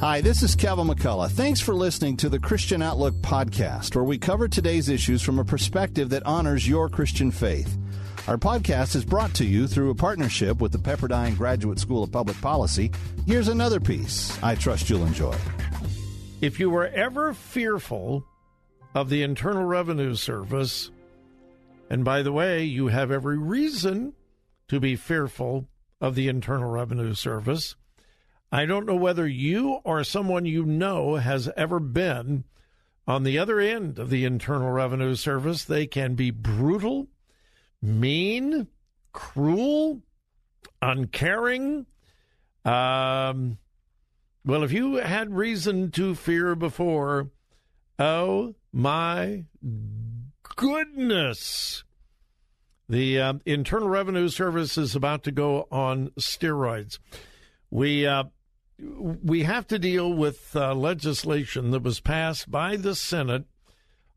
Hi, this is Kevin McCullough. Thanks for listening to the Christian Outlook podcast, where we cover today's issues from a perspective that honors your Christian faith. Our podcast is brought to you through a partnership with the Pepperdine Graduate School of Public Policy. Here's another piece I trust you'll enjoy. If you were ever fearful of the Internal Revenue Service, and by the way, you have every reason to be fearful of the Internal Revenue Service, I don't know whether you or someone you know has ever been on the other end of the Internal Revenue Service. They can be brutal, mean, cruel, uncaring. Um, well, if you had reason to fear before, oh my goodness. The uh, Internal Revenue Service is about to go on steroids. We uh, we have to deal with uh, legislation that was passed by the Senate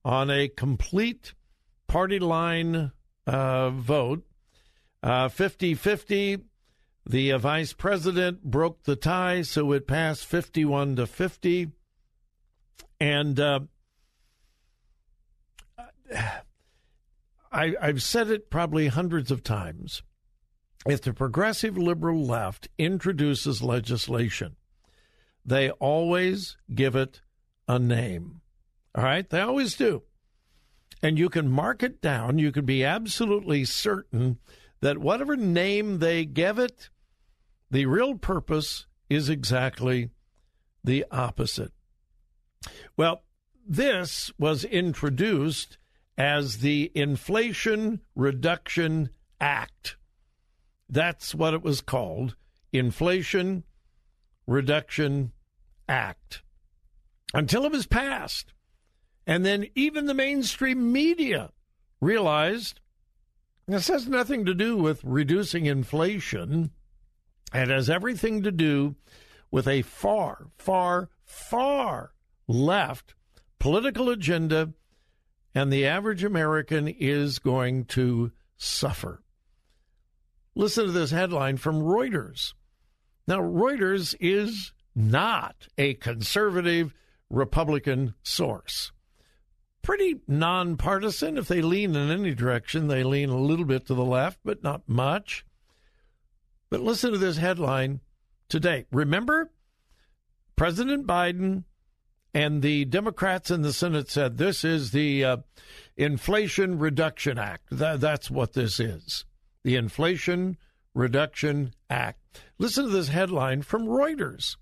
on a complete party line uh, vote. 50 uh, 50. The uh, vice president broke the tie, so it passed 51 to 50. And uh, I, I've said it probably hundreds of times if the progressive liberal left introduces legislation, they always give it a name. All right? They always do. And you can mark it down. You can be absolutely certain that whatever name they give it, the real purpose is exactly the opposite. Well, this was introduced as the Inflation Reduction Act. That's what it was called Inflation Reduction Act until it was passed. And then even the mainstream media realized this has nothing to do with reducing inflation. It has everything to do with a far, far, far left political agenda, and the average American is going to suffer. Listen to this headline from Reuters. Now, Reuters is not a conservative Republican source. Pretty nonpartisan. If they lean in any direction, they lean a little bit to the left, but not much. But listen to this headline today. Remember, President Biden and the Democrats in the Senate said this is the uh, Inflation Reduction Act. That, that's what this is the Inflation Reduction Act. Listen to this headline from Reuters.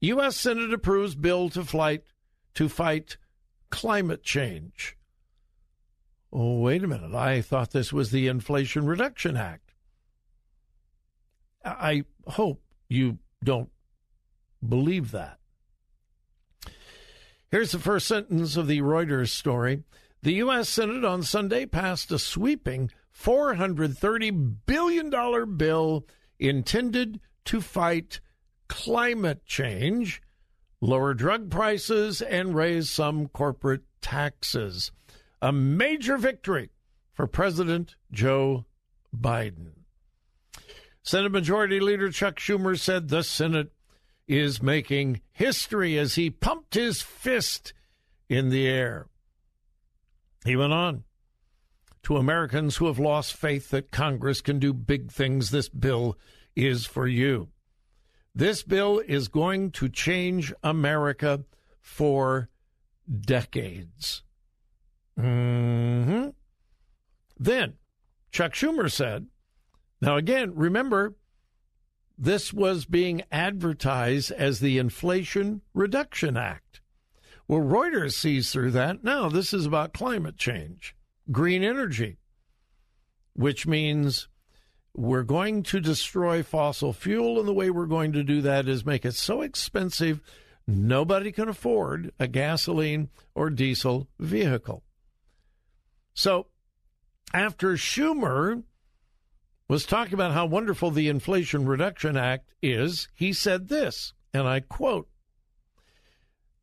U.S. Senate approves bill to fight to fight climate change. Oh, wait a minute. I thought this was the Inflation Reduction Act. I hope you don't believe that. Here's the first sentence of the Reuters story. The U.S. Senate on Sunday passed a sweeping $430 billion bill intended to fight climate change, lower drug prices, and raise some corporate taxes. A major victory for President Joe Biden. Senate Majority Leader Chuck Schumer said the Senate is making history as he pumped his fist in the air. He went on to Americans who have lost faith that Congress can do big things, this bill is for you. This bill is going to change America for decades. Mm-hmm. Then Chuck Schumer said, now again, remember, this was being advertised as the Inflation Reduction Act. Well, Reuters sees through that. Now, this is about climate change green energy, which means we're going to destroy fossil fuel. And the way we're going to do that is make it so expensive nobody can afford a gasoline or diesel vehicle. So after Schumer was talking about how wonderful the Inflation Reduction Act is, he said this, and I quote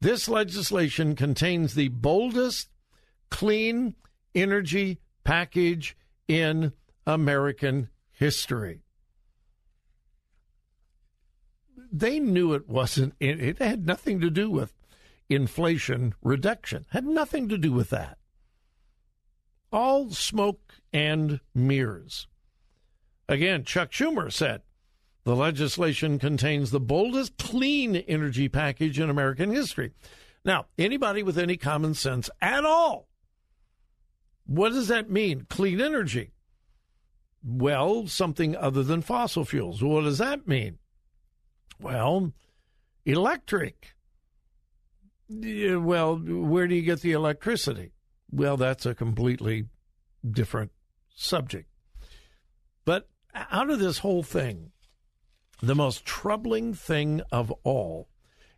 This legislation contains the boldest, clean, energy package in American history. they knew it wasn't, it, had nothing to do with inflation reduction, had nothing to do with that. All smoke and mirrors. Again, Chuck Schumer said the legislation contains the boldest clean energy package in American history. Now, anybody with any common sense at all, what does that mean? Clean energy. Well, something other than fossil fuels. What does that mean? Well, electric. Well, where do you get the electricity? Well, that's a completely different subject. But out of this whole thing, the most troubling thing of all,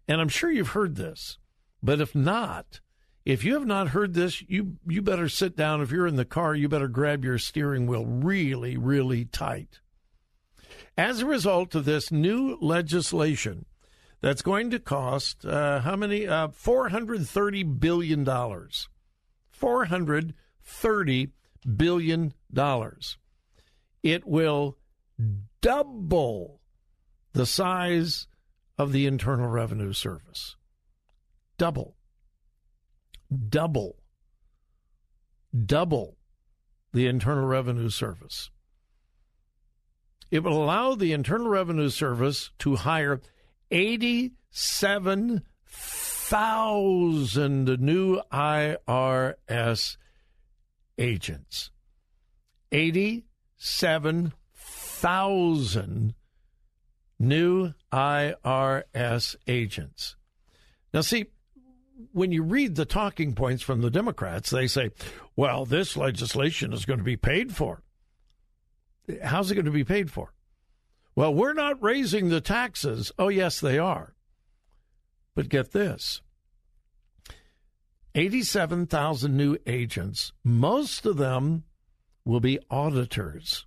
and I'm sure you've heard this, but if not, if you have not heard this, you you better sit down. If you're in the car, you better grab your steering wheel really, really tight. As a result of this new legislation, that's going to cost uh, how many? Uh, Four hundred thirty billion dollars. Four hundred thirty billion dollars. It will double the size of the Internal Revenue Service. Double. Double. Double the Internal Revenue Service. It will allow the Internal Revenue Service to hire 87,000 new IRS agents. 87,000 new IRS agents. Now, see, when you read the talking points from the Democrats, they say, well, this legislation is going to be paid for. How's it going to be paid for? Well, we're not raising the taxes. Oh, yes, they are. But get this 87,000 new agents, most of them will be auditors.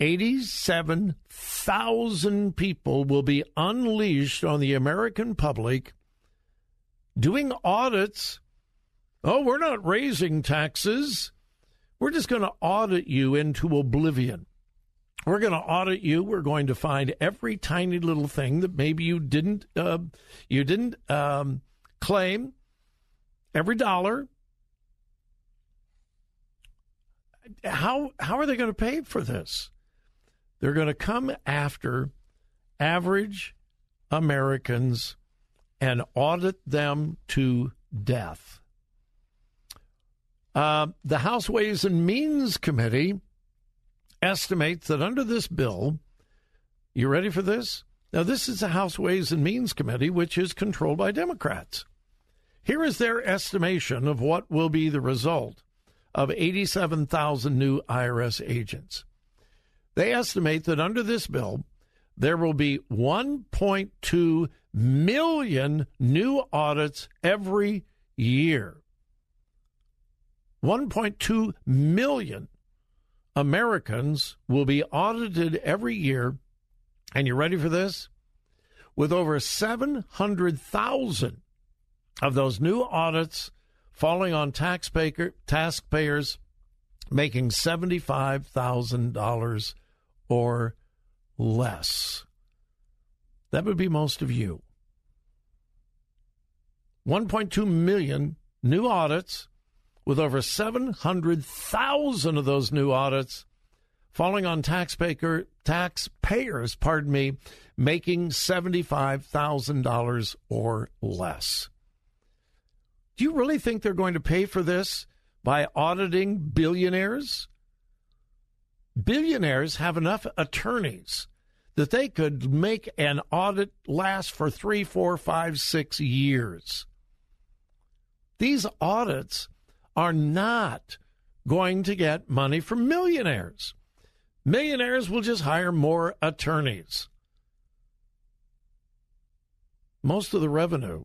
87,000 people will be unleashed on the American public doing audits. Oh, we're not raising taxes. We're just going to audit you into oblivion. We're going to audit you. We're going to find every tiny little thing that maybe you didn't uh, you didn't um, claim. Every dollar. How how are they going to pay for this? They're going to come after average Americans and audit them to death. Uh, the House Ways and Means Committee estimates that under this bill, you ready for this? Now, this is the House Ways and Means Committee, which is controlled by Democrats. Here is their estimation of what will be the result of 87,000 new IRS agents. They estimate that under this bill, there will be 1.2 million new audits every year. 1.2 million Americans will be audited every year. And you ready for this? With over 700,000 of those new audits falling on taxpayer, taxpayers making $75,000 or less. That would be most of you. 1.2 million new audits, with over 700,000 of those new audits falling on taxpayer taxpayers, pardon me, making $75,000 or less. Do you really think they're going to pay for this by auditing billionaires? Billionaires have enough attorneys that they could make an audit last for three, four, five, six years. These audits are not going to get money from millionaires. Millionaires will just hire more attorneys. Most of the revenue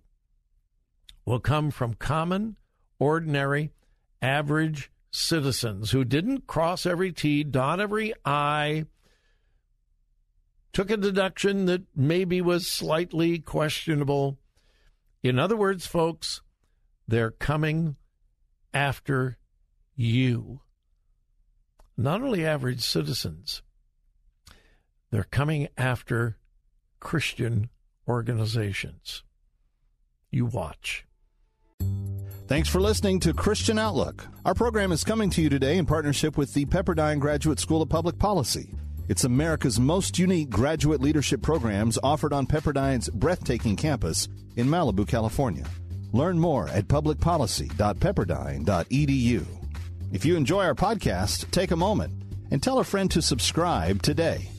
will come from common, ordinary, average citizens who didn't cross every T, dot every I, took a deduction that maybe was slightly questionable. In other words, folks, they're coming after you. Not only average citizens, they're coming after Christian organizations. You watch. Thanks for listening to Christian Outlook. Our program is coming to you today in partnership with the Pepperdine Graduate School of Public Policy. It's America's most unique graduate leadership programs offered on Pepperdine's breathtaking campus in Malibu, California. Learn more at publicpolicy.pepperdine.edu. If you enjoy our podcast, take a moment and tell a friend to subscribe today.